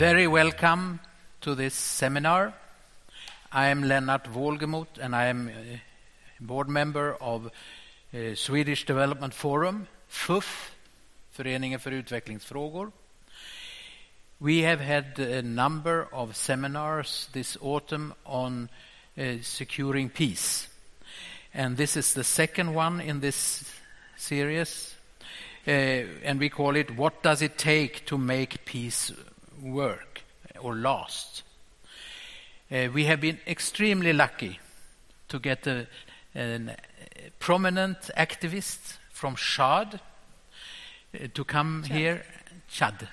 Very welcome to this seminar. I am Lennart Wohlgemuth, and I am a board member of uh, Swedish Development Forum, FUF, Föreningen för utvecklingsfrågor. We have had a number of seminars this autumn on uh, securing peace. And this is the second one in this series. Uh, and we call it What Does It Take to Make Peace Work or Last? Uh, we have been extremely lucky to get a, a prominent activist from Chad uh, to come Chad. here. Chad.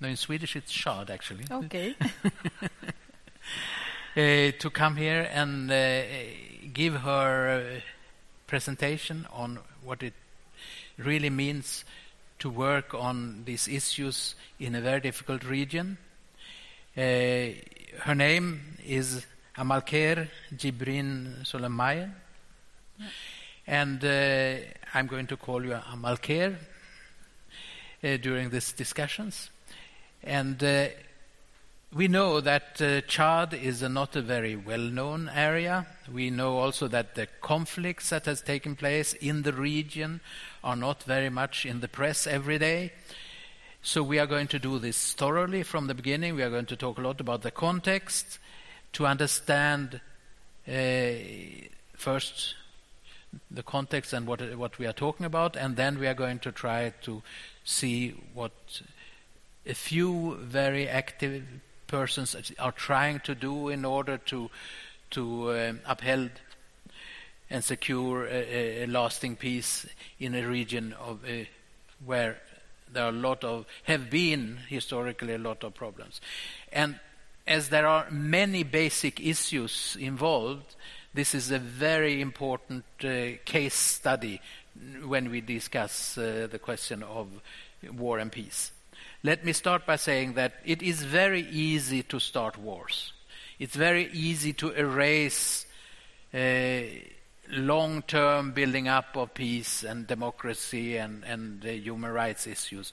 No, in Swedish it's Chad, actually. Okay. uh, to come here and uh, give her uh, presentation on what it really means to work on these issues in a very difficult region. Uh, her name is Amalkher Djibrine Souleymane, and uh, I'm going to call you Amalkher uh, during these discussions. And uh, we know that uh, Chad is not a very well-known area. We know also that the conflicts that has taken place in the region are not very much in the press every day. So we are going to do this thoroughly from the beginning. We are going to talk a lot about the context to understand uh, first the context and what what we are talking about, and then we are going to try to see what a few very active persons are trying to do in order to to um, uphold and secure a, a, lasting peace in a region of uh, where there are a lot of have been historically a lot of problems, and as there are many basic issues involved, this is a very important uh, case study when we discuss uh, the question of war and peace. Let me start by saying that it is very easy to start wars. It's very easy to erase uh, long term building up of peace and democracy and, and human rights issues.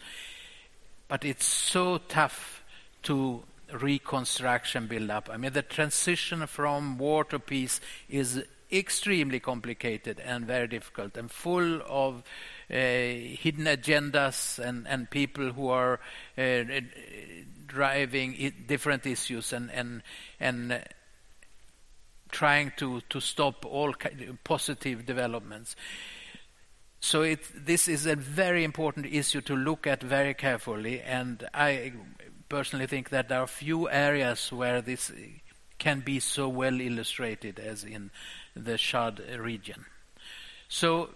But it's so tough to reconstruction build up. I mean, the transition from war to peace is extremely complicated and very difficult and full of hidden agendas and, and people who are uh, driving different issues and, and, and uh, trying to, to stop all positive developments. So it, this is a very important issue to look at very carefully, and I personally think that there are few areas where this can be so well illustrated as in the Shad region. So,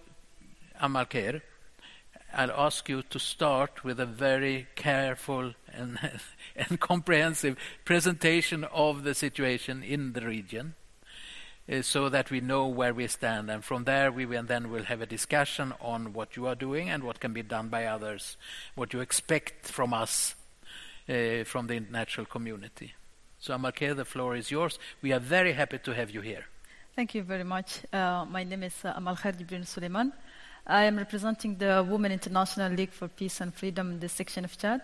Amalkher, I'll ask you to start with a very careful and, and comprehensive presentation of the situation in the region. Uh, so that we know where we stand, and from there we will then will have a discussion on what you are doing and what can be done by others, what you expect from us uh, from the international community. So, Amalkher, the floor is yours. We are very happy to have you here. Thank you very much. Uh, my name is uh, Amal Djibrine Souleymane. I am representing the Women International League for Peace and Freedom in this section of Chad.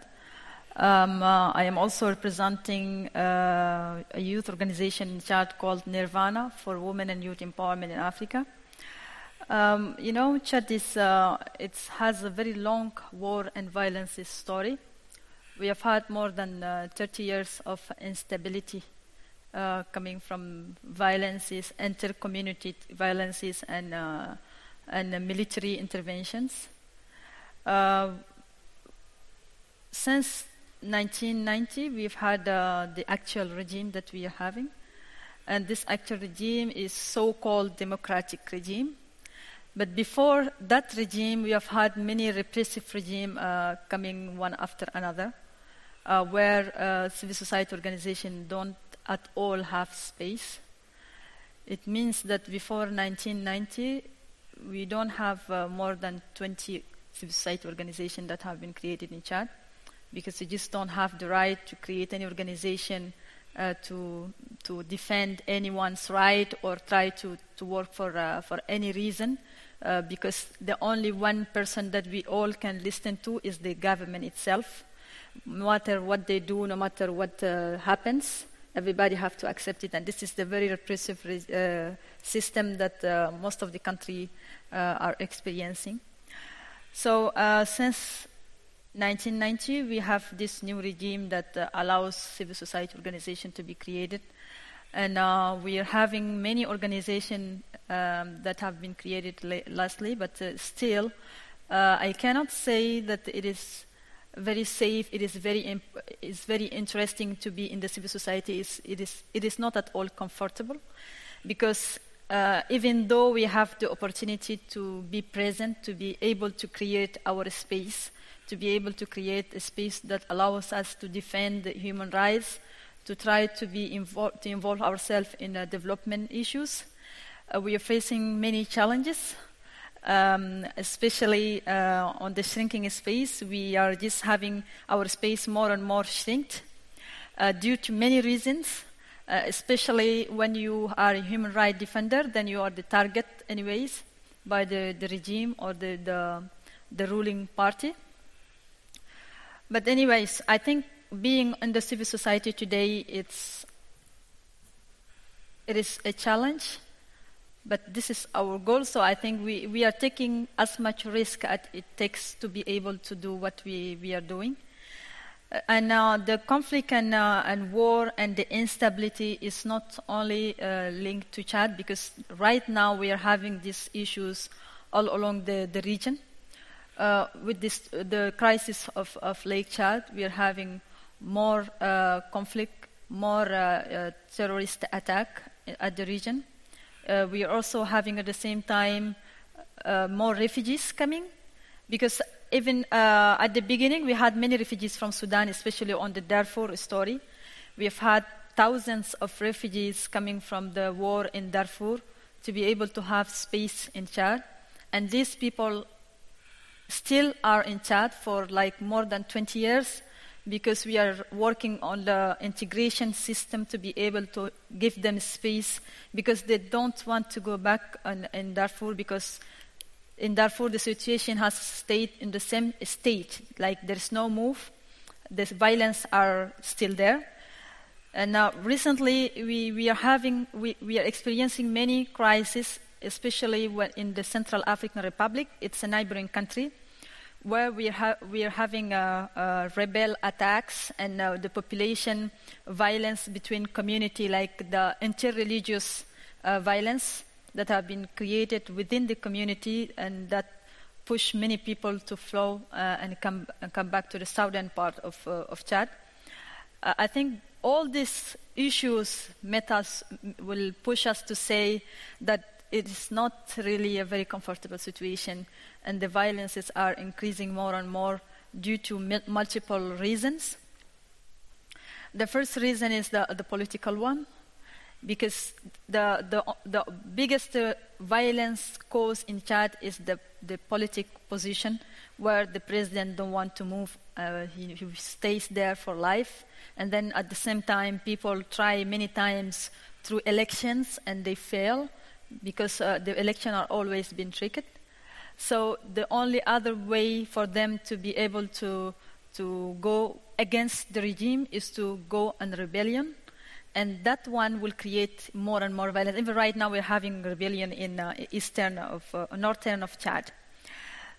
Um, uh, I am also representing uh, a youth organization in Chad called Nirvana for Women and Youth Empowerment in Africa. Um, you know, Chad is, uh, has a very long war and violence story. We have had more than uh, 30 years of instability uh, coming from violences, inter-community violences, and, uh, and uh, military interventions. Uh, since 1990, we've had uh, the actual regime that we are having, and this actual regime is so-called democratic regime. But before that regime, we have had many repressive regimes uh, coming one after another, uh, where uh, civil society organizations don't at all have space. It means that before 1990, we don't have uh, more than 20 civil society organizations that have been created in Chad because we just don't have the right to create any organization uh, to to defend anyone's right or try to, to work for uh, for any reason uh, because the only one person that we all can listen to is the government itself. No matter what they do, no matter what uh, happens, everybody have to accept it. And this is the very repressive uh, system that uh, most of the country uh, are experiencing. So uh, since 1990, we have this new regime that uh, allows civil society organization to be created. And uh, we are having many organizations um, that have been created la- lastly, but still, I cannot say that it is very safe. It is very it's very interesting to be in the civil society. It's, it is it is not at all comfortable, because uh, even though we have the opportunity to be present, to be able to create our space, to be able to create a space that allows us to defend human rights, to try to be to involve ourselves in uh, development issues. Uh, we are facing many challenges, um, especially uh, on the shrinking space. We are just having our space more and more shrinked uh, due to many reasons. Uh, especially when you are a human rights defender, then you are the target, anyways, by the, the regime or the, the, the ruling party. But anyways, I think being in the civil society today, it's it is a challenge, but this is our goal. So I think we, we are taking as much risk as it takes to be able to do what we, we are doing. Uh, and uh, the conflict and, uh, and war and the instability is not only uh, linked to Chad, because right now we are having these issues all along the, the region. Uh, with this, the crisis of, of Lake Chad, we are having more uh, conflict, more terrorist attack at the region. Uh, we are also having at the same time uh, more refugees coming because even uh, at the beginning we had many refugees from Sudan, especially on the Darfur story. We have had thousands of refugees coming from the war in Darfur to be able to have space in Chad. And these people still are in Chad for like more than 20 years because we are working on the integration system to be able to give them space because they don't want to go back on, in Darfur because in Darfur the situation has stayed in the same state, like there's no move, the violence are still there. And now recently we, we are having, we, we are experiencing many crises, especially in the Central African Republic. It's a neighboring country where we, ha- we are having uh, uh, rebel attacks and uh, the population violence between community, like the interreligious uh, violence that have been created within the community and that push many people to flow uh, and come, and come back to the southern part of, uh, of Chad. I think all these issues met us, will push us to say that it is not really a very comfortable situation and the violences are increasing more and more due to multiple reasons. The first reason is the, the political one, because the, the, the biggest uh, violence cause in Chad is the, the politic position, where the president don't want to move, uh, he, he stays there for life, and then at the same time, people try many times through elections and they fail because uh, the election are always been tricked. So the only other way for them to be able to, to go against the regime is to go on rebellion. And that one will create more and more violence. Even right now, we're having rebellion in uh, eastern of uh, northern of Chad.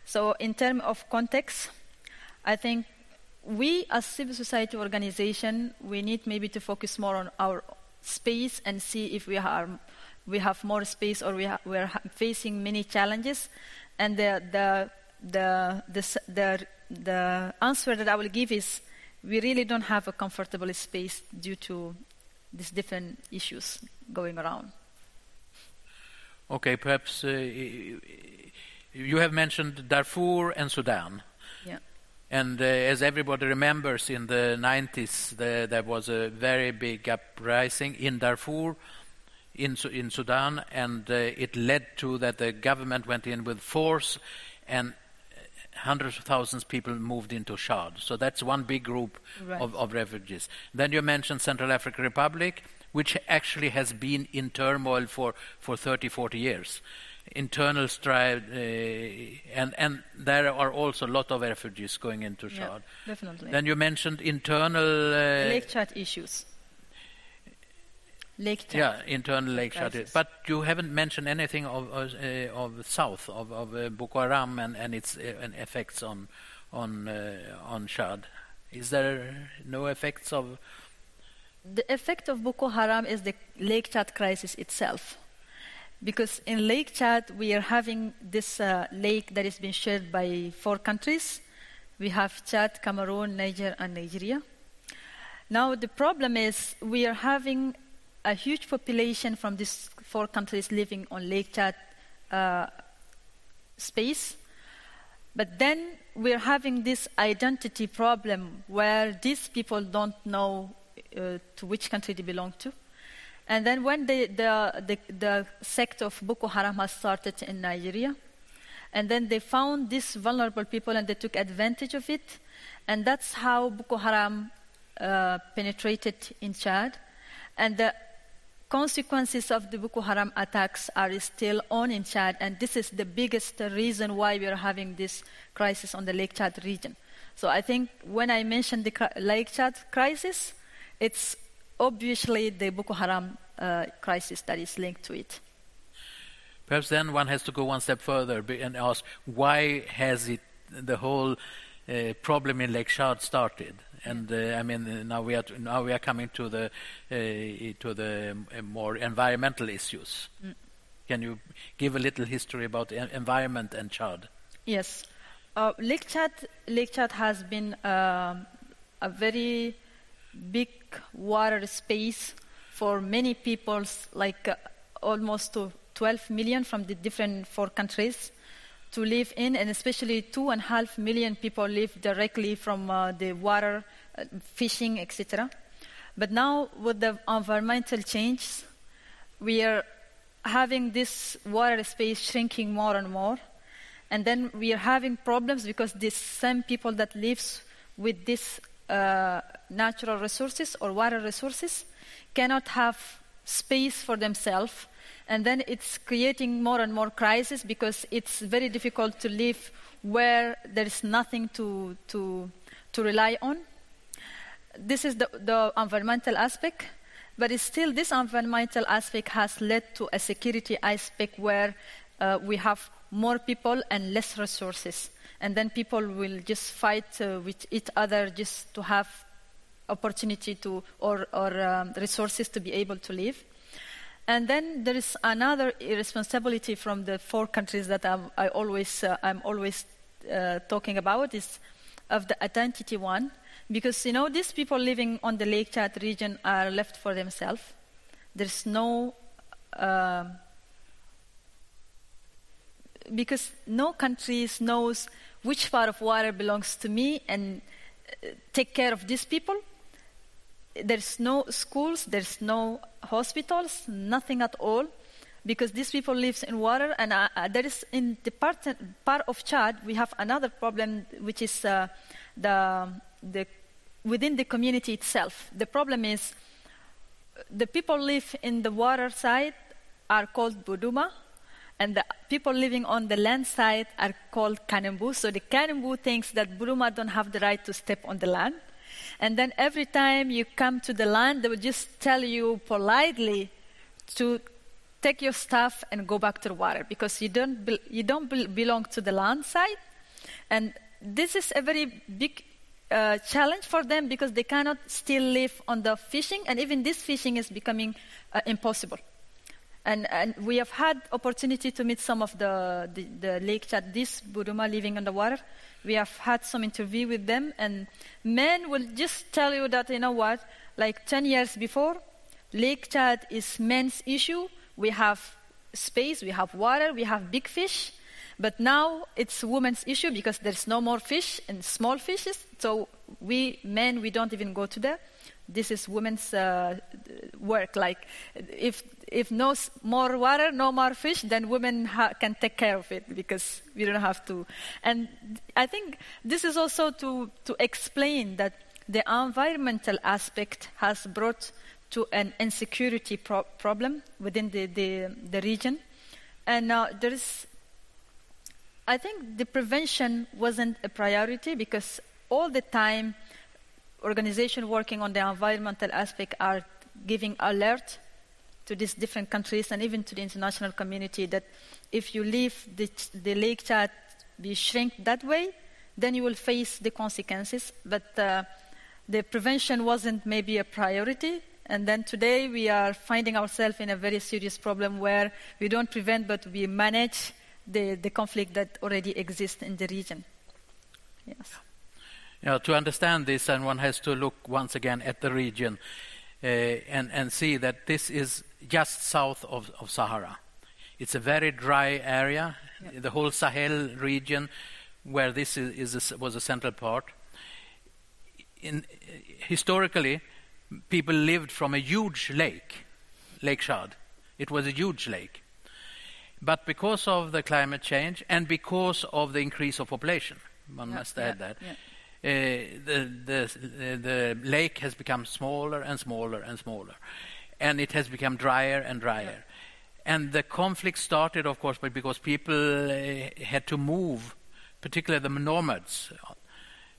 So, in terms of context, I think we as civil society organization, we need maybe to focus more on our space and see if we are we have more space or we, ha- we are facing many challenges and the, the, the, the, the, the answer that I will give is we really don't have a comfortable space due to these different issues going around. Okay, perhaps uh, you have mentioned Darfur and Sudan. Yeah. And uh, as everybody remembers, in the 90s, the, there was a very big uprising in Darfur in, in Sudan, and uh, it led to that the government went in with force, and hundreds of thousands of people moved into Chad. So that's one big group right. of, of refugees. Then you mentioned Central African Republic, which actually has been in turmoil for, for 30, 40 years. internal strife, uh, and and there are also a lot of refugees going into Yeah, Chad. definitely. Then you mentioned internal. Uh, Lake Chad issues. Lake Chad. Yeah, internal Lake Chad. crisis. But you haven't mentioned anything of uh, of the south of of uh, Boko Haram and, and its uh, and effects on on uh, on Chad. Is there no effects of? The effect of Boko Haram is the Lake Chad crisis itself. Because in Lake Chad, we are having this uh, lake that is being shared by four countries. We have Chad, Cameroon, Niger, and Nigeria. Now, the problem is we are having a huge population from these four countries living on Lake Chad uh, space. But then we're having this identity problem where these people don't know uh, to which country they belong to. And then when the, the, the, the sect of Boko Haram has started in Nigeria, and then they found these vulnerable people and they took advantage of it. And that's how Boko Haram uh, penetrated in Chad. And the consequences of the Boko Haram attacks are still on in Chad, and this is the biggest reason why we are having this crisis on the Lake Chad region. So I think when I mentioned the Lake Chad crisis, it's obviously the Boko Haram uh, crisis that is linked to it. Perhaps then one has to go one step further and ask why has it the whole uh, problem in Lake Chad started? And uh, I mean uh, now we are now we are coming to the uh, to the um, uh, more environmental issues. Can you give a little history about the environment and Chad? Yes. Uh, Lake Chad, Lake Chad has been um, a very big water space for many peoples, like uh, almost to 12 million from the different four countries to live in, and especially two and a half million people live directly from uh, the water, uh, fishing, etc. But now, with the environmental changes, we are having this water space shrinking more and more. And then we are having problems because these same people that lives with these uh, natural resources or water resources cannot have space for themselves. And then it's creating more and more crisis because it's very difficult to live where there is nothing to, to, to rely on this is the, the environmental aspect, but still this environmental aspect has led to a security aspect where uh, we have more people and less resources. And then people will just fight uh, with each other just to have opportunity to or, or um, resources to be able to live. And then there is another responsibility from the four countries that I'm, I always, uh, I'm always uh, talking about is of the identity one, because you know these people living on the Lake Chad region are left for themselves. There's no um because no country knows which part of water belongs to me and uh, take care of these people. There's no schools, there's no hospitals, nothing at all, because these people live in water. And uh, uh, there is in the part, part of Chad we have another problem, which is uh, the the within the community itself. The problem is the people live in the water side are called Buduma, and the people living on the land side are called Kanembu. So the Kanembu thinks that Buduma don't have the right to step on the land. And then every time you come to the land, they will just tell you politely to take your stuff and go back to the water because you don't, bel you don't bel belong to the land side. And this is a very big uh, challenge for them because they cannot still live on the fishing, and even this fishing is becoming uh, impossible. And, and, we have had opportunity to meet some of the, the, the Lake Chad, this Buduma living on the water. We have had some interview with them, and men will just tell you that, you know what, like 10 years before, Lake Chad is men's issue. We have space, we have water, we have big fish. But now it's women's issue because there's no more fish and small fishes. So we men, we don't even go to there. This is women's uh, work. Like if if no more water, no more fish, then women can take care of it because we don't have to. And I think this is also to to explain that the environmental aspect has brought to an insecurity pro- problem within the, the, the region And uh, there is, I think the prevention wasn't a priority because all the time organizations working on the environmental aspect are giving alert to these different countries and even to the international community that if you leave the, the Lake Chad be shrink that way, then you will face the consequences. But uh, the prevention wasn't maybe a priority. And then today we are finding ourselves in a very serious problem where we don't prevent, but we manage the, the conflict that already exists in the region. Yes. You know, to understand this, and one has to look once again at the region uh, and, and see that this is just south of, of Sahara. It's a very dry area, yeah. the whole Sahel region, where this is, is a, was a central part. In, historically, people lived from a huge lake, Lake Chad. It was a huge lake. But because of the climate change and because of the increase of population, one yeah, must add yeah, that, the, the, the lake has become smaller and smaller and smaller and it has become drier and drier. And the conflict started, of course, because people uh, had to move, particularly the nomads.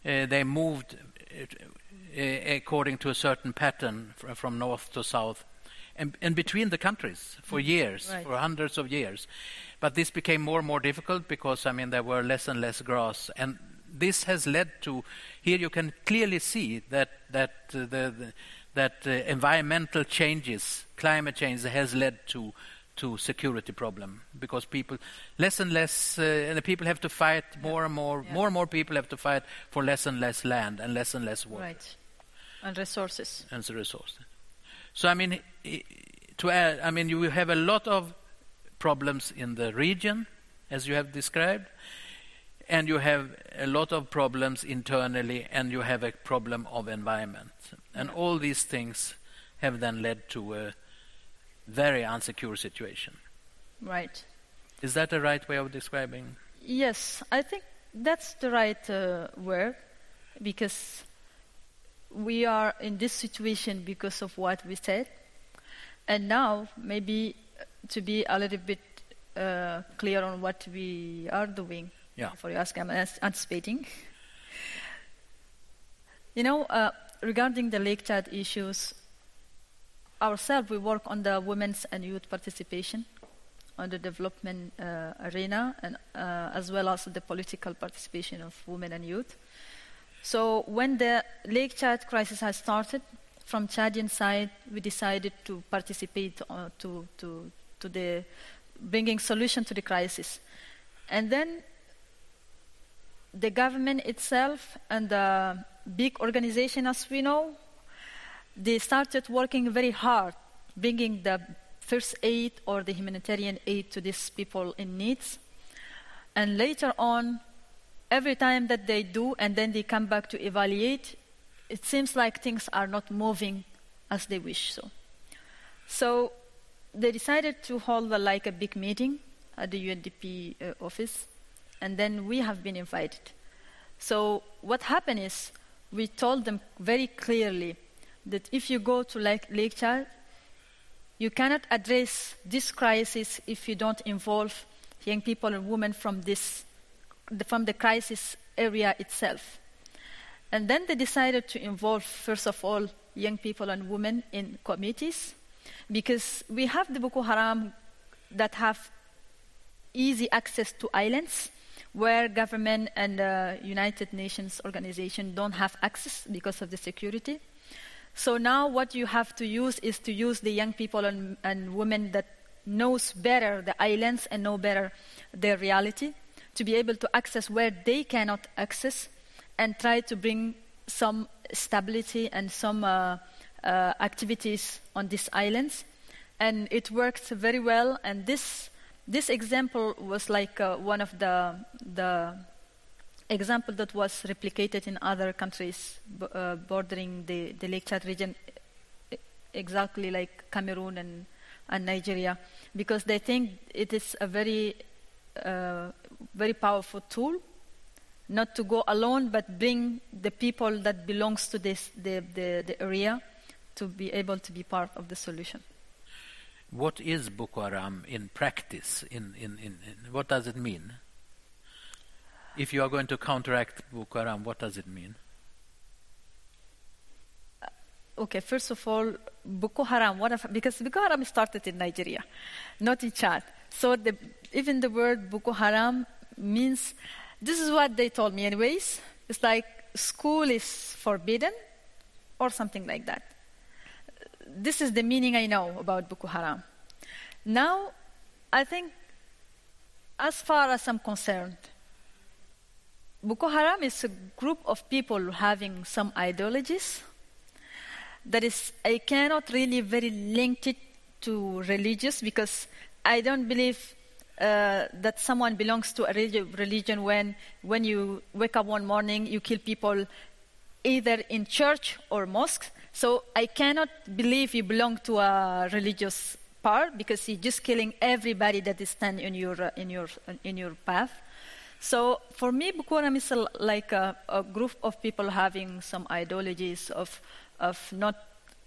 Uh, they moved uh, according to a certain pattern fr- from north to south and, and, between the countries for mm-hmm. years, right. for hundreds of years. But this became more and more difficult because, I mean, there were less and less grass. And this has led to, here you can clearly see that, that uh, the, the that uh, environmental changes, climate change, has led to to security problem. Because people less and less uh, and the people have to fight more and more yeah. more and more people have to fight for less and less land and less and less water. Right. And resources. And the resources. So i mean to add i mean you have a lot of problems in the region as you have described and you have a lot of problems internally and you have a problem of environment and all these things have then led to a very unsecure situation. Right. Is that the right way of describing? Yes, I think that's the right uh, word because we are in this situation because of what we said. And now, maybe to be a little bit uh, clear on what we are doing. Yeah. For you ask, I'm anticipating. You know, uh, regarding the Lake Chad issues, ourselves, we work on the women's and youth participation on the development uh, arena and uh, as well as the political participation of women and youth. So when the Lake Chad crisis has started, from Chadian side, we decided to participate uh, to, to, to the bringing solution to the crisis. And then the government itself and the big organization as we know, they started working very hard, bringing the first aid or the humanitarian aid to these people in needs. And later on, every time that they do and then they come back to evaluate, it seems like things are not moving as they wish so. So they decided to hold a, like a big meeting at the UNDP uh, office, and then we have been invited. So what happened is we told them very clearly that if you go to Lake, Lake Chad, you cannot address this crisis if you don't involve young people and women from this from the crisis area itself. And then they decided to involve, first of all, young people and women in committees, because we have the Boko Haram that have easy access to islands, where government and uh, United Nations organization don't have access because of the security. So now what you have to use is to use the young people and, and women that knows better the islands and know better their reality to be able to access where they cannot access and try to bring some stability and some uh, uh, activities on these islands. And it worked very well, and this this example was like uh, one of the, the example that was replicated in other countries uh, bordering the, the Lake Chad region, exactly like Cameroon and, and Nigeria, because they think it is a very, uh, very powerful tool, not to go alone, but bring the people that belongs to this, the, the, the area to be able to be part of the solution. What is Boko Haram in practice? In, in, in, in, what does it mean? If you are going to counteract Boko Haram, what does it mean? Uh, okay, first of all, Boko Haram, because Boko Haram started in Nigeria, not in Chad. So the, even the word Boko Haram means, this is what they told me anyways. It's like school is forbidden or something like that. This is the meaning I know about Boko Haram. Now, I think, as far as I'm concerned, Boko Haram is a group of people having some ideologies that is, I cannot really very link it to religious because I don't believe uh, that someone belongs to a religion when, when you wake up one morning, you kill people either in church or mosque. So I cannot believe you belong to a religious part because you're just killing everybody that is standing in your, uh, in your, in your path. So for me, Boko Haram is a, like a, a, group of people having some ideologies of of not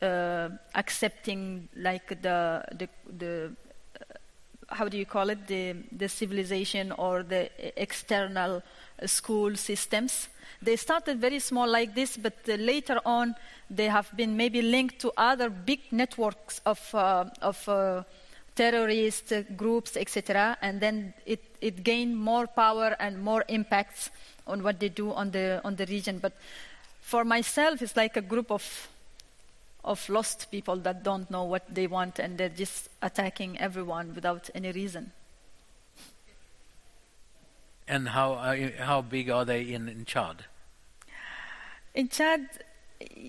uh, accepting like the the, the uh, how do you call it the the civilization or the external uh, school systems. They started very small like this, but uh, later on they have been maybe linked to other big networks of uh, of uh, terrorist groups, etc. And then it, it gained more power and more impacts on what they do on the on the region. But for myself, it's like a group of of lost people that don't know what they want and they're just attacking everyone without any reason. And how how big are they in, in Chad? In Chad,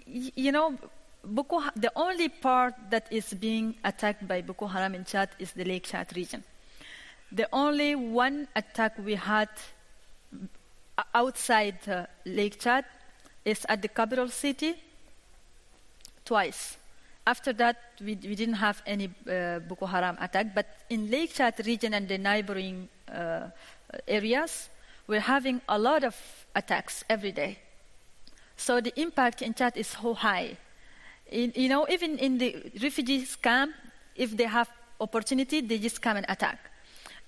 you know, Boko, the only part that is being attacked by Boko Haram in Chad is the Lake Chad region. The only one attack we had outside uh, Lake Chad is at the capital city twice. After that, we, we didn't have any uh, Boko Haram attack, but in Lake Chad region and the neighboring uh, areas, we're having a lot of attacks every day. So the impact in Chad is so high. In, you know, even in the refugees camp, if they have opportunity, they just come and attack.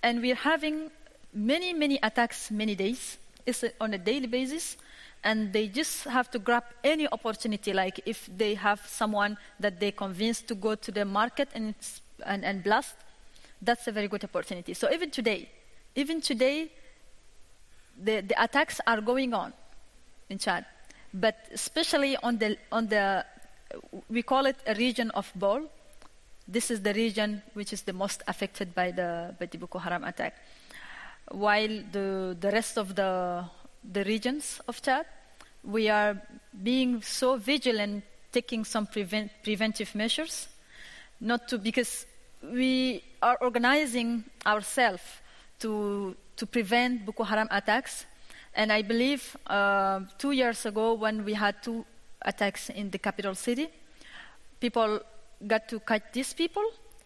And we're having many, many attacks many days. It's on a daily basis and they just have to grab any opportunity like if they have someone that they convince to go to the market and, and, and blast that's a very good opportunity so even today even today the, the attacks are going on in chad but especially on the on the we call it a region of Bol this is the region which is the most affected by the by the boko haram attack while the the rest of the the regions of Chad. We are being so vigilant, taking some prevent, preventive measures, not to because we are organizing ourselves to to prevent Boko Haram attacks. And I believe uh, two years ago, when we had two attacks in the capital city, people got to catch these people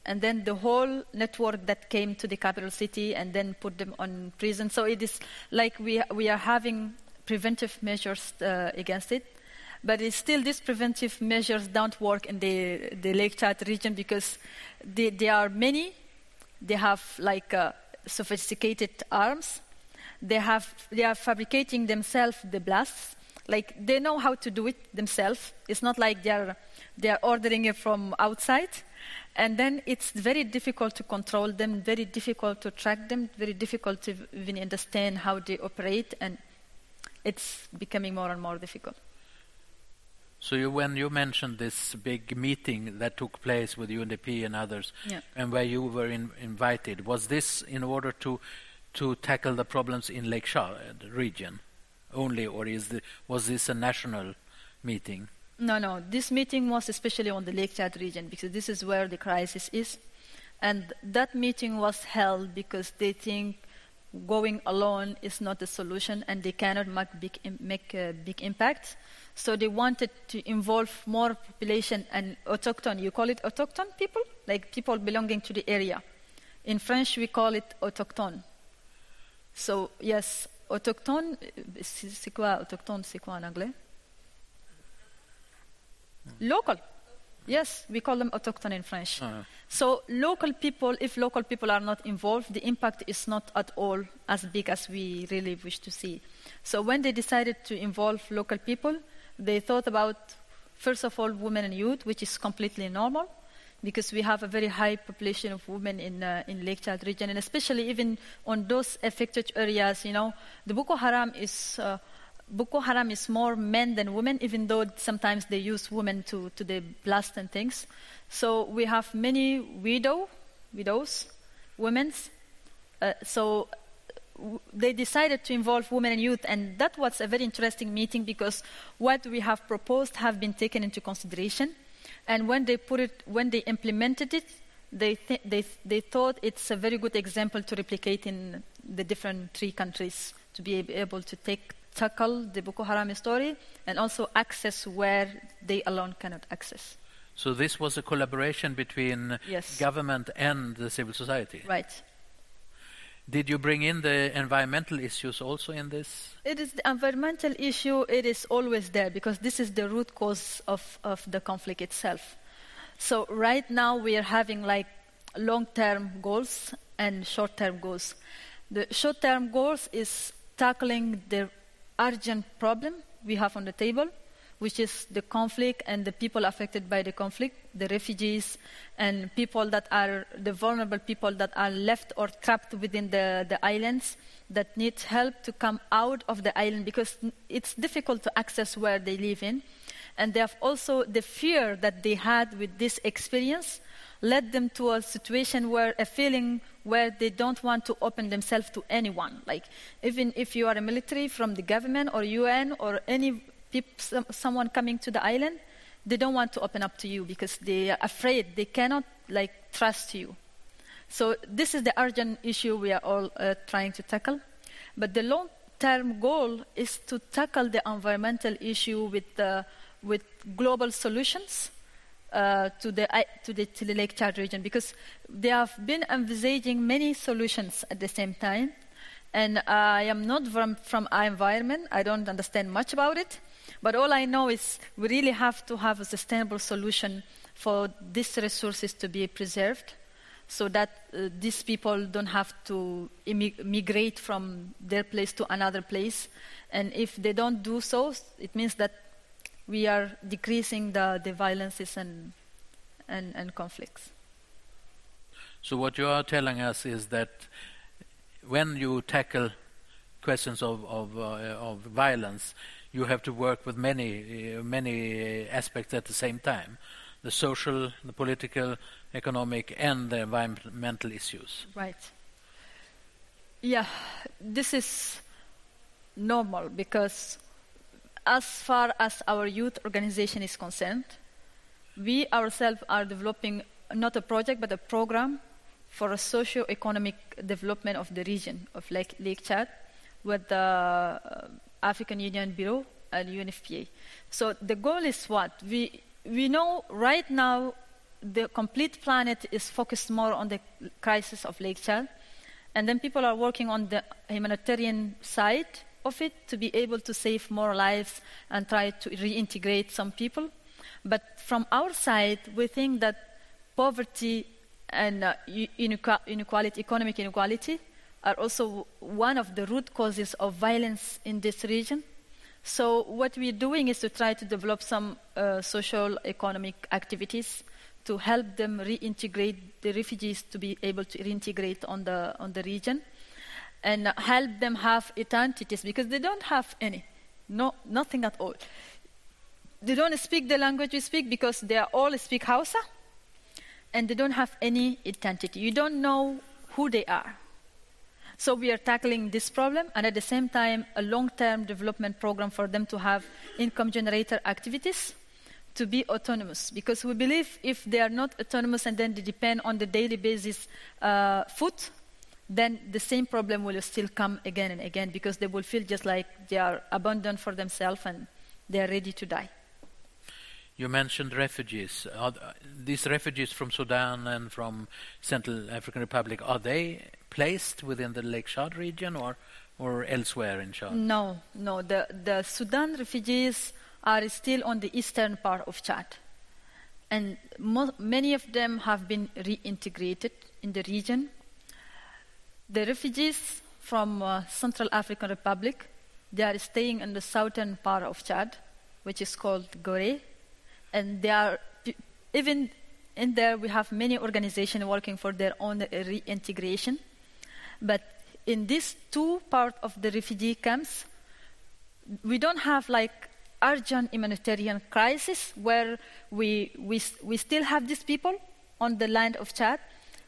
and then the whole network that came to the capital city and then put them on prison. So it is like we, we are having preventive measures uh, against it. But it's still these preventive measures don't work in the, the Lake Chad region because they, there are many. They have like uh, sophisticated arms. They, have, they are fabricating themselves the blasts. Like they know how to do it themselves. It's not like they are, they are ordering it from outside and then it's very difficult to control them, very difficult to track them, very difficult to even understand how they operate, and it's becoming more and more difficult. So you, when you mentioned this big meeting that took place with UNDP and others, yeah. and where you were in, invited, was this in order to to tackle the problems in Lake Chad uh, region only, or is the, was this a national meeting? No, no. This meeting was especially on the Lake Chad region because this is where the crisis is. And that meeting was held because they think going alone is not the solution and they cannot make big, make a big impact. So they wanted to involve more population and autochthon. You call it autochthon people? Like people belonging to the area. In French, we call it autochtone. So, yes, autochtone, c'est quoi autochtone, c'est quoi en anglais? Local. Yes, we call them autochthone in French. Uh, So local people, if local people are not involved, the impact is not at all as big as we really wish to see. So when they decided to involve local people, they thought about, first of all, women and youth, which is completely normal because we have a very high population of women in, uh, in Lake Chad region, and especially even on those affected areas, you know, the Boko Haram is, uh, Boko Haram is more men than women, even though sometimes they use women to, to the blast and things. So we have many widow, widows, women's. Uh, so they decided to involve women and youth, and that was a very interesting meeting because what we have proposed have been taken into consideration. And when they put it, when they implemented it, they, th- they, they thought it's a very good example to replicate in the different three countries to be able to take tackle the Boko Haram story and also access where they alone cannot access. so this was a collaboration between Yes. government and the civil society. Right. Did you bring in the environmental issues also in this? It is the environmental issue, it is always there because this is the root cause of, of the conflict itself. So, right now we are having like long term goals and short term goals. The short term goals is tackling the urgent problem we have on the table, which is the conflict and the people affected by the conflict, the refugees and people that are the vulnerable people that are left or trapped within the, the islands that need help to come out of the island because it's difficult to access where they live in. And they have also the fear that they had with this experience led them to a situation where a feeling where they don't want to open themselves to anyone. Like even if you are a military from the government or UN or any some, someone coming to the island, they don't want to open up to you because they are afraid they cannot like trust you. So this is the urgent issue we are all uh, trying to tackle. But the long-term goal is to tackle the environmental issue with, uh, with global solutions uh, to, the, I- to, the, to the Lake Chad region because they have been envisaging many solutions at the same time. And I am not from, from our environment. I don't understand much about it. But all I know is we really have to have a sustainable solution for these resources to be preserved so that uh, these people don't have to migrate from their place to another place. And if they don't do so, it means that we are decreasing the, the violences and, and, and conflicts. So what you are telling us is that when you tackle questions of of, uh, of violence, you have to work with many uh, many aspects at the same time: the social, the political, economic, and the environmental issues. Right. Yeah, this is normal because as far as our youth organization is concerned, we ourselves are developing not a project but a program for a socio-economic development of the region of Lake, Lake Chad with the uh, African Union Bureau and UNFPA. So the goal is what? We, we know right now the complete planet is focused more on the crisis of Lake Chad. And then people are working on the humanitarian side of it to be able to save more lives and try to reintegrate some people. But from our side, we think that poverty and uh, inequality, economic inequality, are also one of the root causes of violence in this region. So what we're doing is to try to develop some uh, social economic activities to help them reintegrate the refugees to be able to reintegrate on the on the region and help them have identities because they don't have any no nothing at all. They don't speak the language we speak because they are all speak Hausa and they don't have any identity. You don't know who they are so we are tackling this problem and at the same time a long-term development program for them to have income generator activities to be autonomous because we believe if they are not autonomous and then they depend on the daily basis uh, food then the same problem will still come again and again because they will feel just like they are abandoned for themselves and they are ready to die You mentioned refugees. Are th- these refugees from Sudan and from Central African Republic are they placed within the Lake Chad region or or elsewhere in Chad? no no the, the sudan refugees are still on the eastern part of chad and mo- many of them have been reintegrated in the region. The refugees from uh, Central African Republic, they are staying in the southern part of Chad, which is called Gore, and they are even in there we have many organizations working for their own reintegration. But in these two parts of the refugee camps, we don't have like urgent humanitarian crisis where we, we, we still have these people on the land of Chad,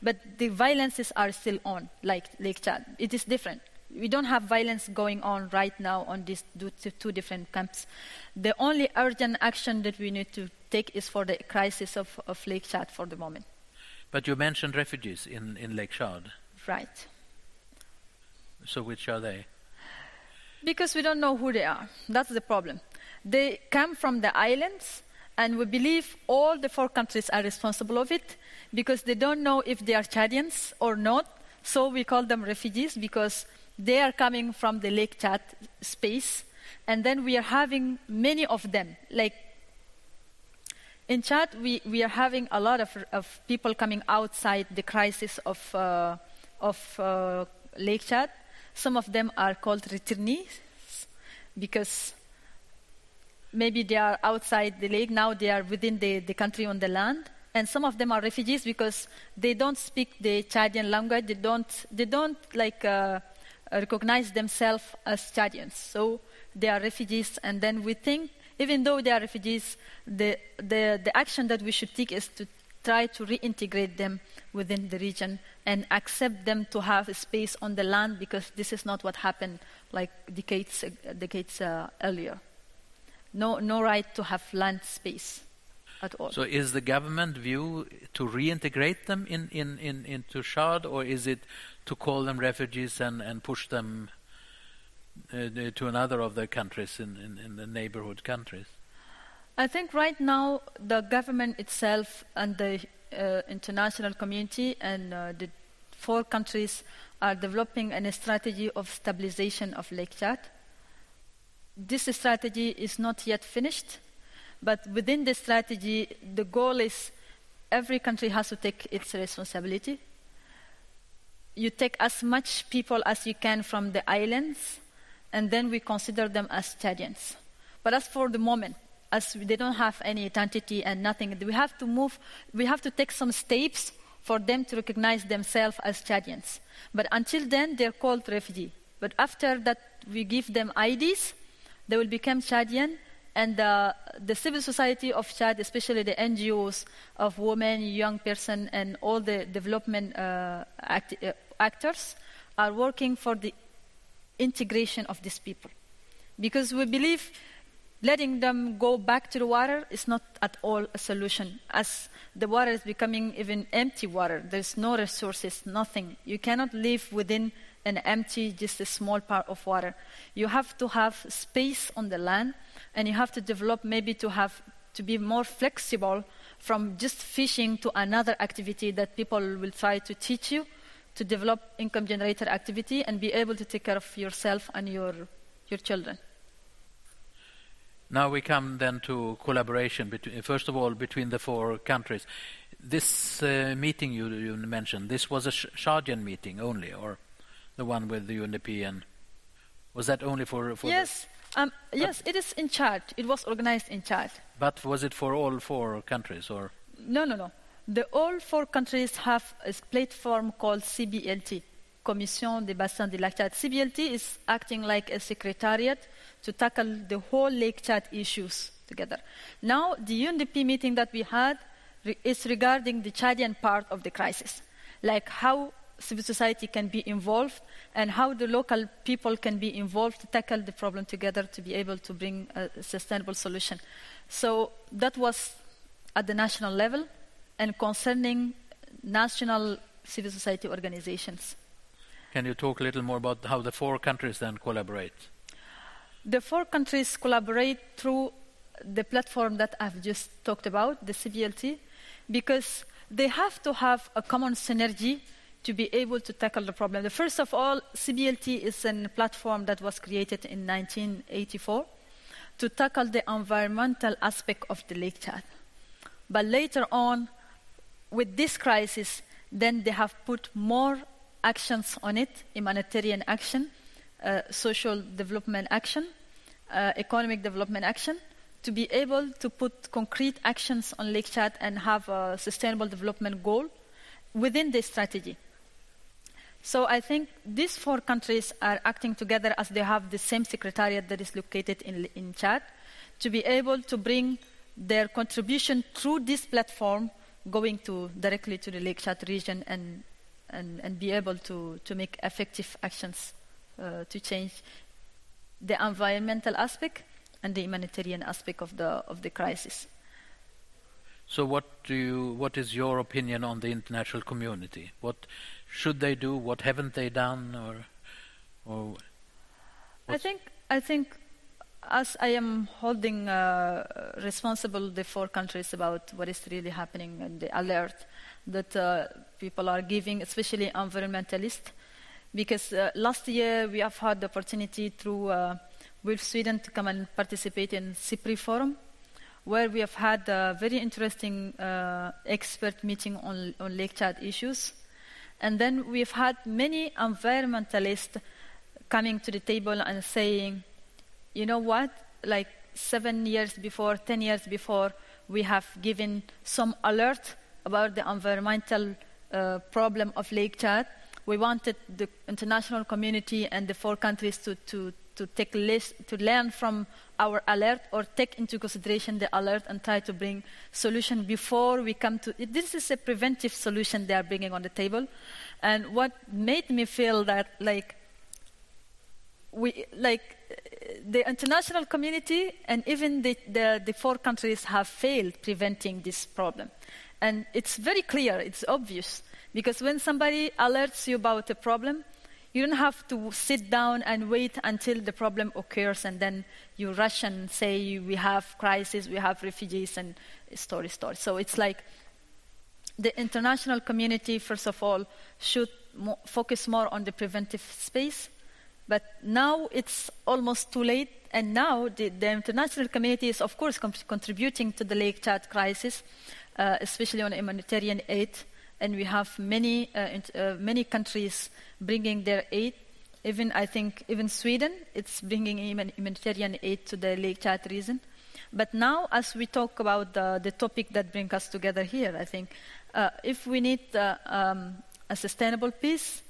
but the violences are still on, like Lake Chad. It is different. We don't have violence going on right now on these two different camps. The only urgent action that we need to take is for the crisis of, of Lake Chad for the moment. But you mentioned refugees in, in Lake Chad. Right. So which are they? Because we don't know who they are. That's the problem. They come from the islands, and we believe all the four countries are responsible of it because they don't know if they are Chadians or not. So we call them refugees because they are coming from the Lake Chad space. And then we are having many of them. Like in Chad, we, we are having a lot of, of people coming outside the crisis of, uh, of uh, Lake Chad. Some of them are called returnees because maybe they are outside the lake, now they are within the, the country on the land. And some of them are refugees because they don't speak the Chadian language, they don't, they don't like uh, recognize themselves as Chadians. So they are refugees, and then we think, even though they are refugees, the, the, the action that we should take is to try to reintegrate them within the region and accept them to have space on the land because this is not what happened like decades, decades uh, earlier no, no right to have land space at all. So is the government view to reintegrate them in, in, in, into Chad, or is it to call them refugees and, and push them uh, to another of the countries in, in, in the neighborhood countries? I think right now the government itself and the uh, international community and uh, the four countries are developing a strategy of stabilization of Lake Chad this strategy is not yet finished, but within the strategy, the goal is every country has to take its responsibility. You take as much people as you can from the islands, and then we consider them as Chadians. But as for the moment, as they don't have any identity and nothing, we have to move, we have to take some steps for them to recognize themselves as Chadians. But until then, they're called refugee. But after that, we give them IDs, they will become Chadian, and the, the civil society of Chad, especially the NGOs of women, young person, and all the development uh, act, uh, actors, are working for the integration of these people. Because we believe letting them go back to the water is not at all a solution, as the water is becoming even empty water. There's no resources, nothing. You cannot live within an empty, just a small part of water. You have to have space on the land, and you have to develop maybe to have to be more flexible from just fishing to another activity that people will try to teach you to develop income generator activity and be able to take care of yourself and your your children. Now we come then to collaboration between, first of all between the four countries. This uh, meeting you, you, mentioned, this was a Chadian meeting only, or? the one with the UNDP and was that only for, for yes um, yes it is in Chad it was organized in Chad but was it for all four countries or no no no the all four countries have a platform called CBLT Commission des Bassins de Lac Chad CBLT is acting like a secretariat to tackle the whole Lake Chad issues together now the UNDP meeting that we had is regarding the Chadian part of the crisis like how civil society can be involved and how the local people can be involved to tackle the problem together to be able to bring a sustainable solution. So that was at the national level and concerning national civil society organizations. Can you talk a little more about how the four countries then collaborate? The four countries collaborate through the platform that I've just talked about, the CBLT, because they have to have a common synergy to be able to tackle the problem. The first of all, CBLT is a platform that was created in 1984 to tackle the environmental aspect of the Lake Chad. But later on, with this crisis, then they have put more actions on it humanitarian action, uh, social development action, uh, economic development action to be able to put concrete actions on Lake Chad and have a sustainable development goal within this strategy. So I think these four countries are acting together as they have the same secretariat that is located in, in Chad to be able to bring their contribution through this platform going to directly to the Lake Chad region and, and, and be able to, to make effective actions uh, to change the environmental aspect and the humanitarian aspect of the, of the crisis. So what do you, what is your opinion on the international community? What should they do? What haven't they done? Or, or I think I think as I am holding uh, responsible the four countries about what is really happening and the alert that uh, people are giving, especially environmentalists, because uh, last year we have had the opportunity through uh, with Sweden to come and participate in SIPRI forum, where we have had a very interesting uh, expert meeting on, on Lake Chad issues. And then we've had many environmentalists coming to the table and saying, you know what, like seven years before, ten years before, we have given some alert about the environmental uh, problem of Lake Chad. We wanted the international community and the four countries to, to, to take list, to learn from our alert or take into consideration the alert and try to bring solution before we come to it. this is a preventive solution they are bringing on the table and what made me feel that like we like the international community and even the, the, the four countries have failed preventing this problem and it's very clear it's obvious because when somebody alerts you about a problem you don't have to sit down and wait until the problem occurs and then you rush and say we have crisis, we have refugees and story, story. So it's like the international community, first of all, should mo- focus more on the preventive space. But now it's almost too late, and now the, the international community is, of course, com- contributing to the Lake Chad crisis, uh, especially on humanitarian aid and we have many, uh, uh, many countries bringing their aid. Even, I think, even Sweden, it's bringing humanitarian aid to the Lake Chad region. But now, as we talk about the, the topic that brings us together here, I think uh, if we need uh, um, a sustainable peace,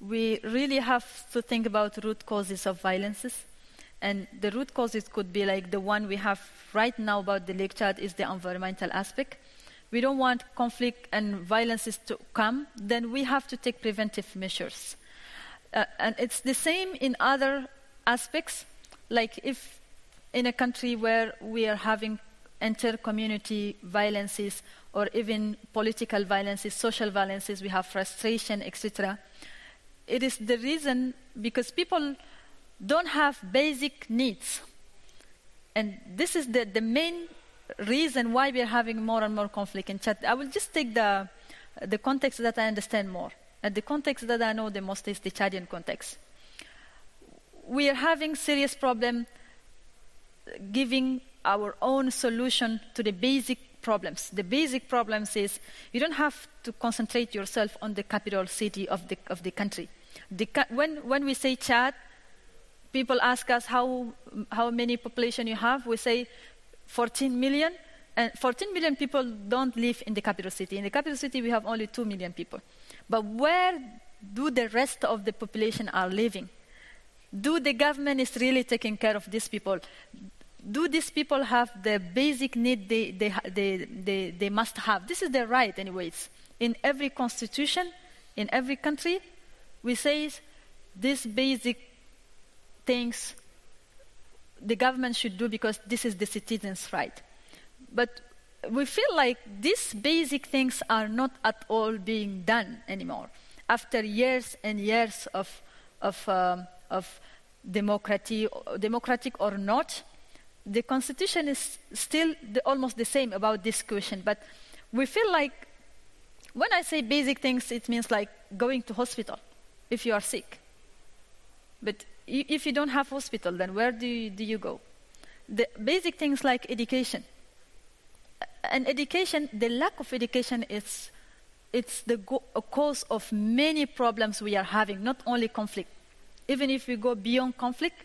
we really have to think about root causes of violences. And the root causes could be like the one we have right now about the Lake Chad is the environmental aspect we don't want conflict and violences to come, then we have to take preventive measures. Uh, and it's the same in other aspects, like if in a country where we are having inter-community violences or even political violences, social violences, we have frustration, etc. It is the reason because people don't have basic needs. And this is the, the main reason why we are having more and more conflict in Chad. I will just take the, the context that I understand more. And the context that I know the most is the Chadian context. We are having serious problem giving our own solution to the basic problems. The basic problems is you don't have to concentrate yourself on the capital city of the, of the country. The, when, when we say Chad, people ask us how, how many population you have. We say 14 million. And 14 million people don't live in the capital city. In the capital city, we have only 2 million people. But where do the rest of the population are living? Do the government is really taking care of these people? Do these people have the basic need they, they, they, they, they must have? This is their right, anyways. In every constitution, in every country, we say these basic things the government should do because this is the citizens' right. But we feel like these basic things are not at all being done anymore. After years and years of, of, um, of democratic, democratic or not, the constitution is still the, almost the same about this question. But we feel like when I say basic things, it means like going to hospital if you are sick. But if you don't have hospital, then where do you, do you go? The basic things like education. and education, the lack of education is it's the go- cause of many problems we are having, not only conflict. Even if we go beyond conflict,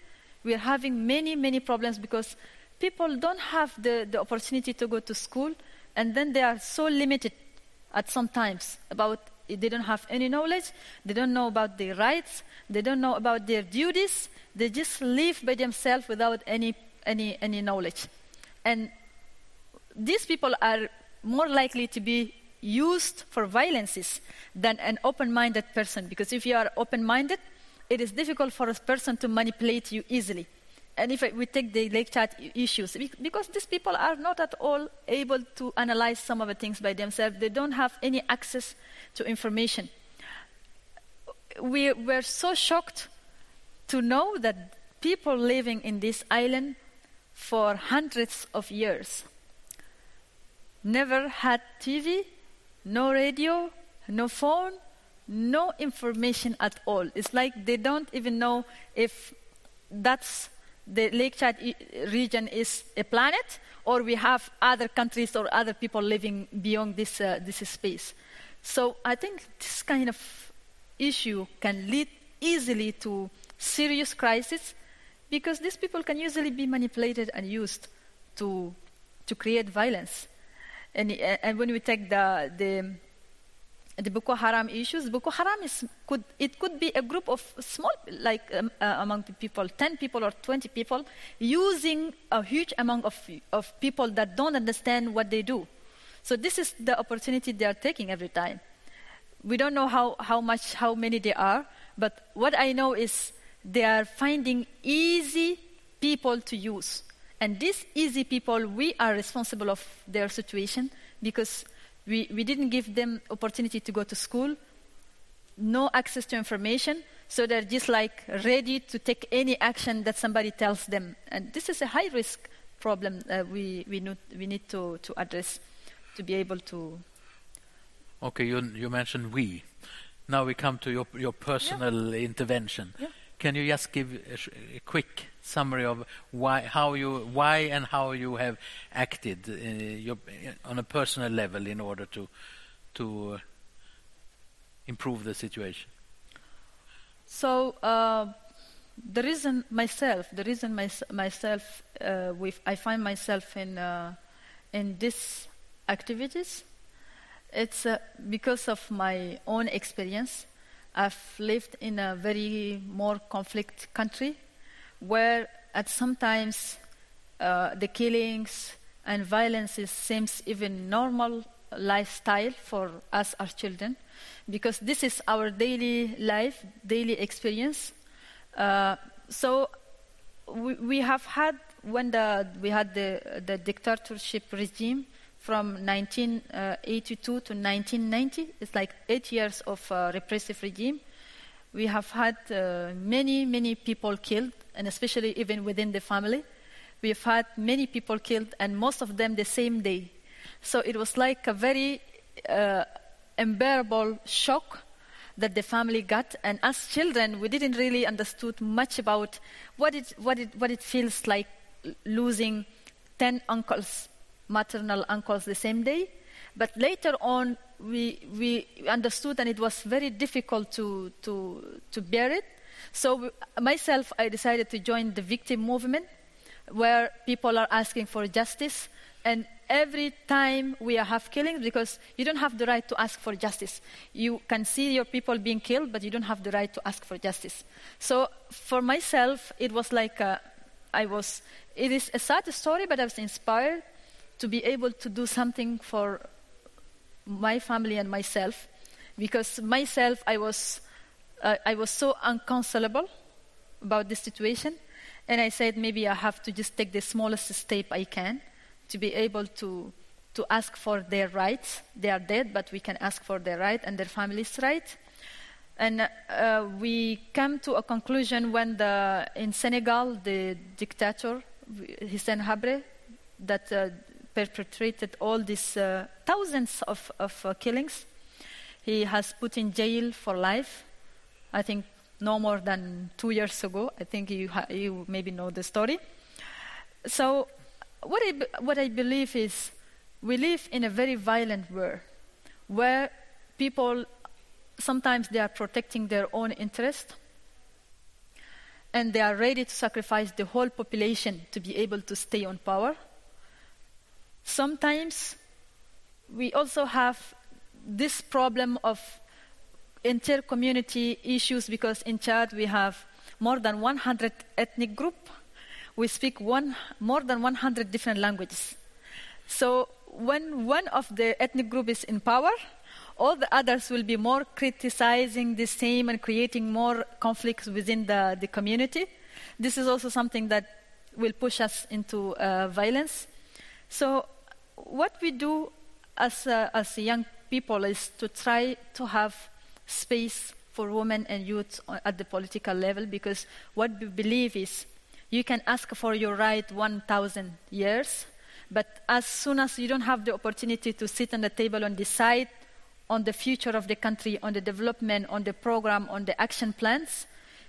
we are having many, many problems because people don't have the, the opportunity to go to school, and then they are so limited at some times about they don't have any knowledge, they don't know about their rights, they don't know about their duties, they just live by themselves without any, any, any knowledge. And these people are more likely to be used for violences than an open minded person. Because if you are open minded, it is difficult for a person to manipulate you easily. And if we take the Lake Chad issues, because these people are not at all able to analyze some of the things by themselves, they don't have any access to information. We were so shocked to know that people living in this island for hundreds of years never had TV, no radio, no phone, no information at all. It's like they don't even know if that's the Lake Chad region is a planet or we have other countries or other people living beyond this, uh, this space. So I think this kind of issue can lead easily to serious crisis because these people can easily be manipulated and used to, to create violence. And, and when we take the, the, the Boko Haram issues, Boko Haram is, could, it could be a group of small, like um, uh, among people, 10 people or 20 people, using a huge amount of, of people that don't understand what they do. So this is the opportunity they are taking every time. We don't know how, how much, how many they are, but what I know is they are finding easy people to use. And these easy people, we are responsible of their situation because we, we didn't give them opportunity to go to school, no access to information, so they're just like ready to take any action that somebody tells them. And this is a high risk problem uh, we, we, need, we need to, to address to be able to. Okay, you, you mentioned we. Now we come to your, your personal yeah. intervention. Yeah. Can you just give a, a, quick summary of why, how you, why and how you have acted uh, your, on a personal level in order to, to uh, improve the situation? So uh, the reason myself, the reason my, myself, uh, with, I find myself in uh, in these activities, it's uh, because of my own experience. I've lived in a very more conflict country where at sometimes uh, the killings and violence seems even normal lifestyle for us as children because this is our daily life, daily experience. Uh, so we, we, have had when the, we had the, the dictatorship regime from 1982 to 1990. It's like eight years of uh, repressive regime. We have had uh, many, many people killed, and especially even within the family. We've had many people killed, and most of them the same day. So it was like a very uh, unbearable shock that the family got. And as children, we didn't really understood much about what it, what it, what it feels like losing 10 uncles maternal uncles the same day. But later on, we, we understood and it was very difficult to, to, to bear it. So, myself, I decided to join the victim movement where people are asking for justice. And every time we have killings, because you don't have the right to ask for justice. You can see your people being killed, but you don't have the right to ask for justice. So, for myself, it was like uh, I was, it is a sad story, but I was inspired to be able to do something for my family and myself because myself I was uh, I was so unconsolable about the situation and I said maybe I have to just take the smallest step I can to be able to to ask for their rights they are dead but we can ask for their right and their family's right and uh, we came to a conclusion when the in Senegal the dictator Hissène Habré that uh, perpetrated all these uh, thousands of, of uh, killings. He has put in jail for life. I think no more than two years ago. I think you, ha- you maybe know the story. So, what what I believe is we live in a very violent world where people sometimes they are protecting their own interest and they are ready to sacrifice the whole population to be able to stay on power. Sometimes we also have this problem of inter-community issues because in Chad we have more than 100 ethnic groups. We speak one, more than 100 different languages. So when one of the ethnic group is in power, all the others will be more criticizing the same and creating more conflicts within the, the community. This is also something that will push us into uh, violence. So, what we do as, uh, as young people is to try to have space for women and youth at the political level because what we believe is you can ask for your right 1,000 years, but as soon as you don't have the opportunity to sit on the table and decide on the future of the country, on the development, on the program, on the action plans,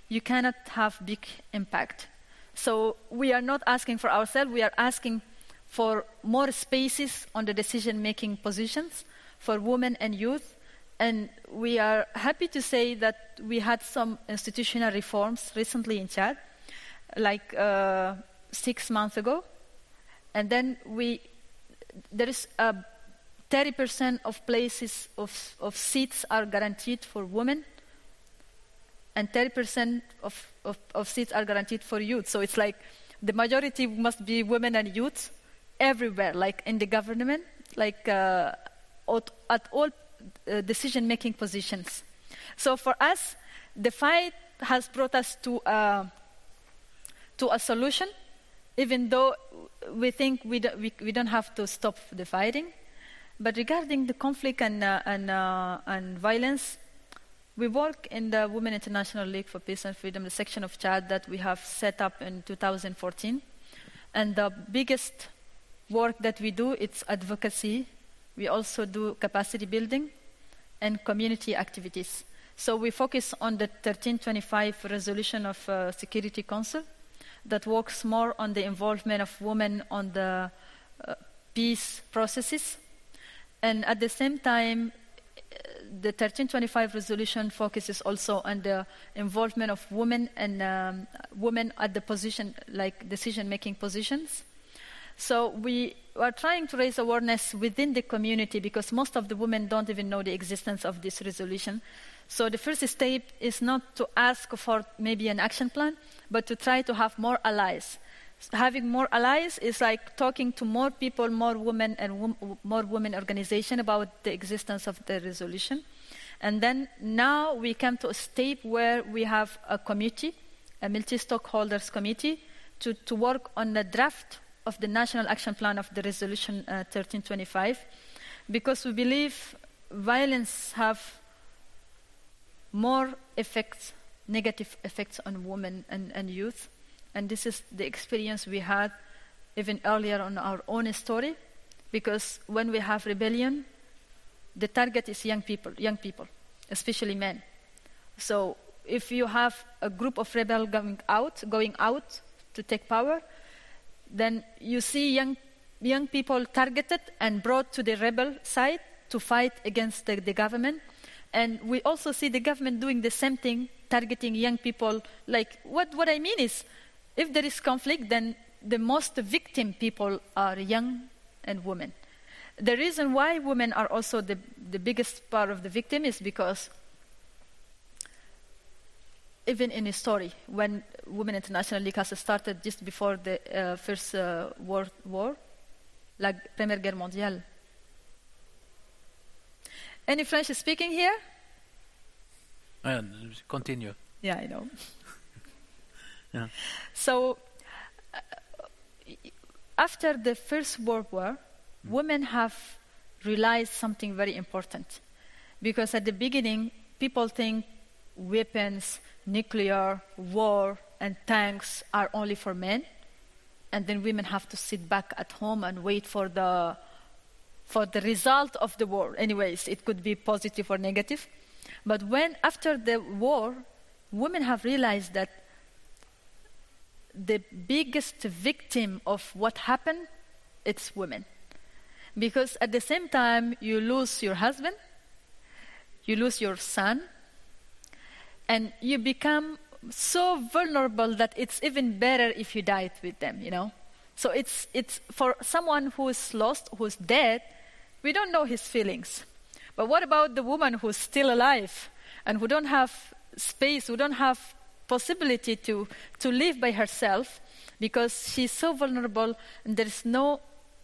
you cannot have big impact. So we are not asking for ourselves, we are asking for more spaces on the decision-making positions for women and youth. And we are happy to say that we had some institutional reforms recently in Chad, like uh, six months ago. And then we, there is a 30% of places of, of seats are guaranteed for women, and 30% of, of, of seats are guaranteed for youth. So it's like the majority must be women and youth everywhere, like in the government, like uh, at, at, all uh, decision making positions. So for us, the fight has brought us to, uh, to a solution, even though we think we, do, we, we don't have to stop the fighting. But regarding the conflict and, uh, and, uh, and violence, we work in the Women International League for Peace and Freedom, the section of Chad that we have set up in 2014. And the biggest work that we do is advocacy. We also do capacity building and community activities. So we focus on the 1325 resolution of uh, Security Council that works more on the involvement of women on the uh, peace processes and at the same time, the 1325 resolution focuses also on the involvement of women and um, women at the position, like decision-making positions. So we are trying to raise awareness within the community because most of the women don't even know the existence of this resolution. So the first step is not to ask for maybe an action plan, but to try to have more allies having more allies is like talking to more people, more women, and wom- more women organization about the existence of the resolution. And then now we come to a step where we have a committee, a multi-stakeholders committee, to, to work on the draft of the national action plan of the resolution uh, 1325, because we believe violence have more effects, negative effects on women and, and youth and this is the experience we had even earlier on our own story, because when we have rebellion, the target is young people, young people, especially men. So if you have a group of rebels going out, going out to take power, then you see young, young people targeted and brought to the rebel side to fight against the, the government. And we also see the government doing the same thing, targeting young people. Like, what, what I mean is, if there is conflict, then the most victim people are young and women. The reason why women are also the, the biggest part of the victim is because even in history, when Women International League has started just before the uh, First uh, World War, la Première Guerre mondiale. Any French speaking here? Uh, continue. Yeah, I know. Yeah. So, uh, after the First World War, mm. women have realized something very important. Because at the beginning, people think weapons, nuclear, war, and tanks are only for men, and then women have to sit back at home and wait for the for the result of the war. Anyways, it could be positive or negative. But when after the war, women have realized that the biggest victim of what happened, it's women. Because at the same time, you lose your husband, you lose your son, and you become so vulnerable that it's even better if you died with them, you know? So it's, it's for someone who is lost, who's dead, we don't know his feelings. But what about the woman who's still alive and who don't have space, who don't have possibility to, to live by herself because she's so vulnerable and there's no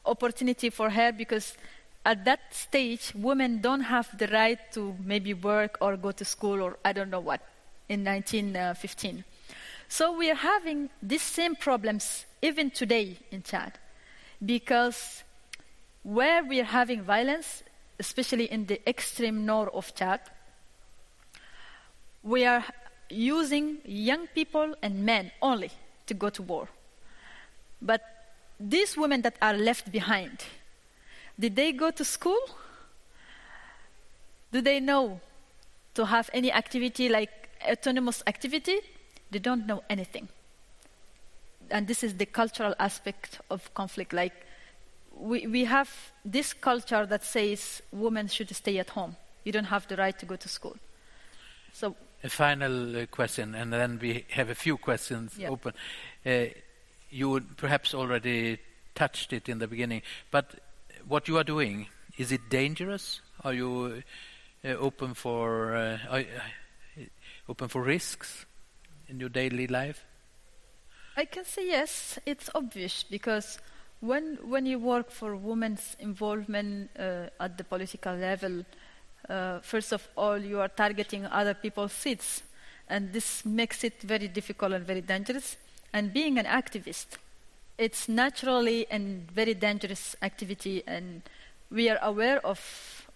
opportunity for her because at that stage women don't have the right to maybe work or go to school or I don't know what in 1915. So we are having these same problems even today in Chad because where we are having violence, especially in the extreme north of Chad, we are using young people and men only to go to war. But these women that are left behind, did they go to school? Do they know to have any activity like autonomous activity? They don't know anything. And this is the cultural aspect of conflict. Like, we, we have this culture that says women should stay at home. You don't have the right to go to school. So a final uh, question, and then we have a few questions open. Uh, you perhaps already touched it in the beginning, but what you are doing, is it dangerous? Are you uh, open for uh, uh, open for risks in your daily life? I can say yes, it's obvious because when when you work for women's involvement uh, at the political level, uh, first of all you are targeting other people's seats, and this makes it very difficult and very dangerous. And being an activist, it's naturally and very dangerous activity, and we are aware of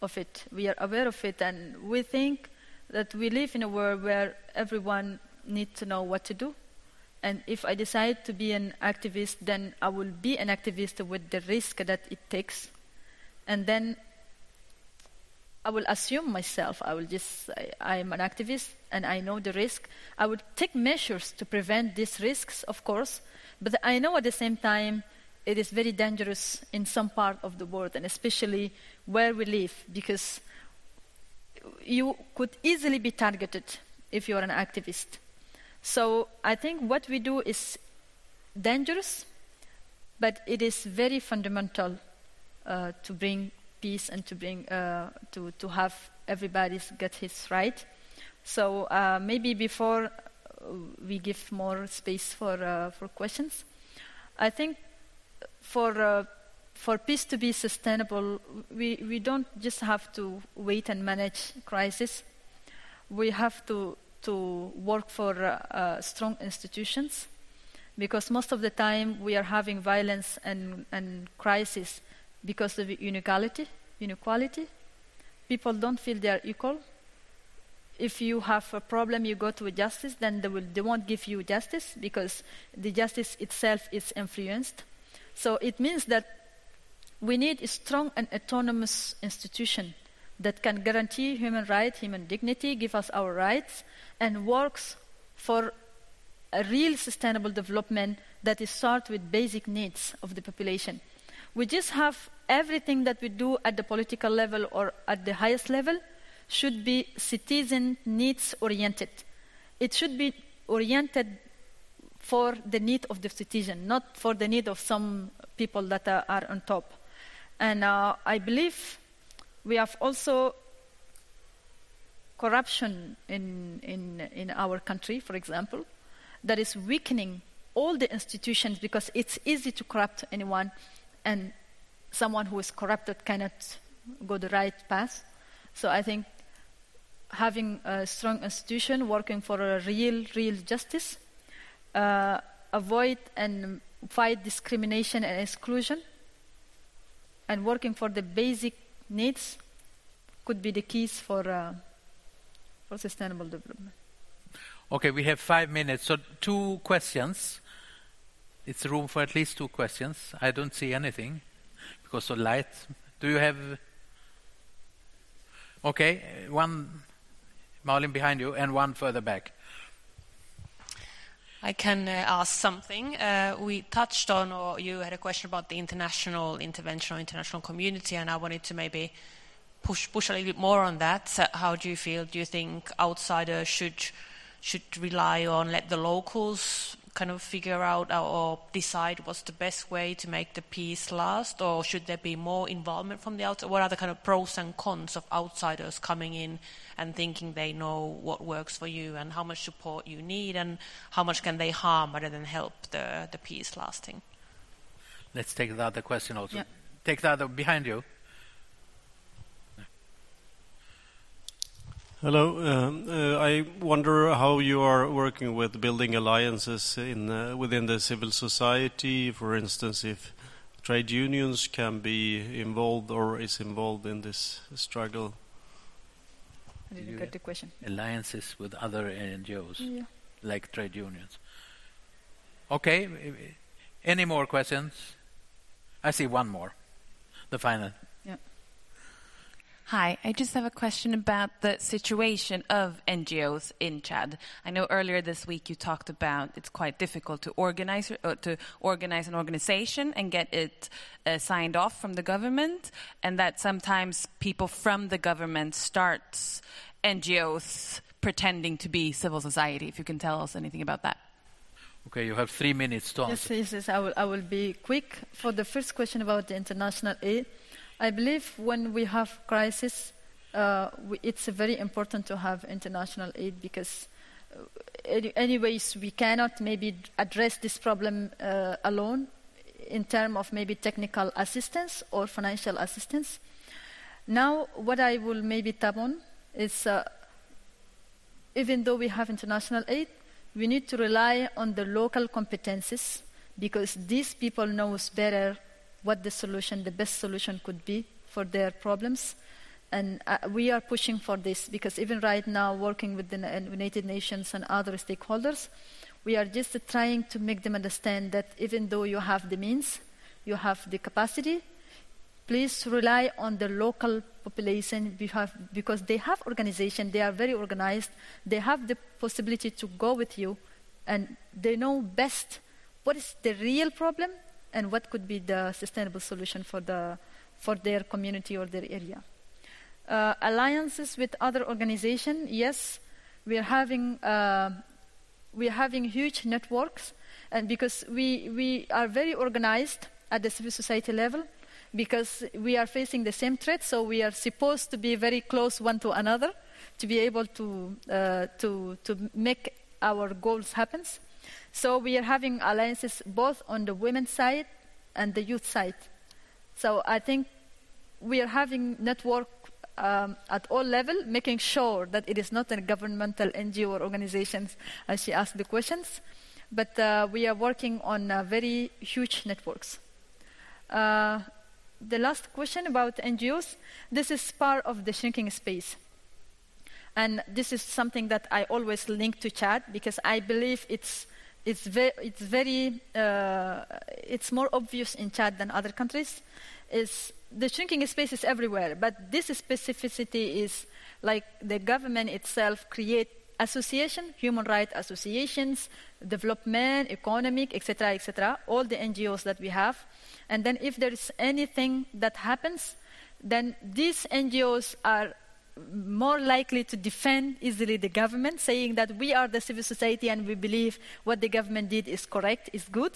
of it. We are aware of it, and we think that we live in a world where everyone needs to know what to do. And if I decide to be an activist, then I will be an activist with the risk that it takes. And then I will assume myself, I will just say, I'm an activist and I know the risk. I would take measures to prevent these risks, of course, but I know at the same time it is very dangerous in some part of the world, and especially where we live, because you could easily be targeted if you are an activist. So I think what we do is dangerous, but it is very fundamental uh, to bring peace and to bring uh, to to have everybody get his right. So uh, maybe before we give more space for uh, for questions, I think for uh, for peace to be sustainable, we, we don't just have to wait and manage crisis. We have to to work for uh, uh, strong institutions because most of the time we are having violence and, and crisis because of inequality, inequality. People don't feel they are equal. If you have a problem, you go to a justice, then they, will, they won't give you justice because the justice itself is influenced. So it means that we need a strong and autonomous institution that can guarantee human rights, human dignity, give us our rights, and works for a real sustainable development that is start with basic needs of the population. We just have everything that we do at the political level or at the highest level should be citizen needs oriented. It should be oriented for the need of the citizen, not for the need of some people that are, on top. And uh, I believe we have also corruption in, in, in our country, for example, that is weakening all the institutions because it's easy to corrupt anyone and someone who is corrupted cannot go the right path. So I think having a strong institution working for a real, real justice, uh, avoid and fight discrimination and exclusion, and working for the basic needs could be the keys for, uh, for sustainable development. Okay, we have five minutes, so two questions. It's room for at least two questions. I don't see anything because of light. Do you have? Okay, one, Malin behind you, and one further back. I can uh, ask something. Uh, we touched on, or you had a question about the international intervention or international community, and I wanted to maybe push push a little bit more on that. So how do you feel? Do you think outsiders should should rely on let the locals kind of figure out or decide what's the best way to make the peace last, or should there be more involvement from the outside? What are the kind of pros and cons of outsiders coming in and thinking they know what works for you and how much support you need, and how much can they harm rather than help the, the peace lasting? Let's take the other question also. Yeah. Take the other behind you. Hello. Um, uh, I wonder how you are working with building alliances in uh, within the civil society. For instance, if trade unions can be involved or is involved in this struggle. I didn't get the question. Alliances with other NGOs, Yeah. like trade unions. Okay. Any more questions? I see one more. The final. Hi, I just have a question about the situation of NGOs in Chad. I know earlier this week you talked about it's quite difficult to organize uh, to organize an organization and get it uh, signed off from the government, and that sometimes people from the government starts NGOs pretending to be civil society. If you can tell us anything about that. Okay, you have three minutes to Yes, answer. yes, yes. I will, I will be quick. For the first question about the international aid, I believe when we have crisis, uh, we, it's very important to have international aid because, uh, any, anyways, we cannot maybe address this problem uh, alone in terms of maybe technical assistance or financial assistance. Now, what I will maybe tap on is, uh, even though we have international aid, we need to rely on the local competences because these people knows better what the solution, the best solution could be for their problems. And uh, we are pushing for this because even right now, working with the United Nations and other stakeholders, we are just trying to make them understand that even though you have the means, you have the capacity, please rely on the local population because they have organization, they are very organized, they have the possibility to go with you, and they know best what is the real problem and what could be the sustainable solution for, the, for their community or their area. Uh, alliances with other organizations, yes, we are having uh, we are having huge networks, and because we we are very organized at the civil society level, because we are facing the same threat, so we are supposed to be very close one to another to be able to uh, to to make our goals happen. So we are having alliances both on the women's side and the youth side. So I think we are having network um, at all level, making sure that it is not a governmental NGO or organizations, as she asked the questions, but uh, we are working on uh, very huge networks. Uh, the last question about NGOs, this is part of the shrinking space. And this is something that I always link to Chad because I believe it's it's, ve- it's very uh, it's more obvious in Chad than other countries. Is the shrinking space is everywhere, but this specificity is like the government itself create association, human rights associations, development, economic, etc., etc. All the NGOs that we have, and then if there is anything that happens, then these NGOs are more likely to defend easily the government, saying that we are the civil society and we believe what the government did is correct, is good.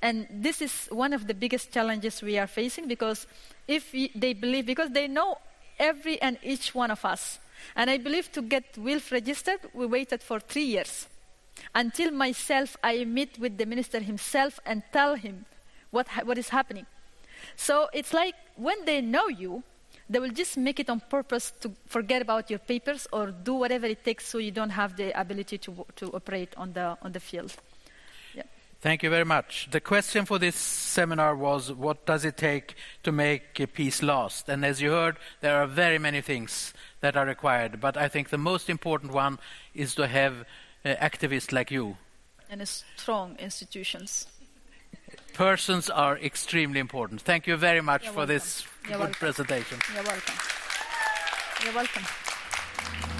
And this is one of the biggest challenges we are facing because if they believe, because they know every and each one of us. And I believe to get WILPF registered, we waited for three years. Until myself, I meet with the minister himself and tell him what, ha- what is happening. So it's like when they know you, they will just make it on purpose to forget about your papers or do whatever it takes so you don't have the ability to, to operate on the, on the field. Thank you very much. The question for this seminar was what does it take to make a peace last? And as you heard, there are very many things that are required, but I think the most important one is to have uh, activists like you. And strong institutions persons are extremely important. Thank you very much You're for welcome. this You're good welcome. presentation. You're welcome. You're welcome.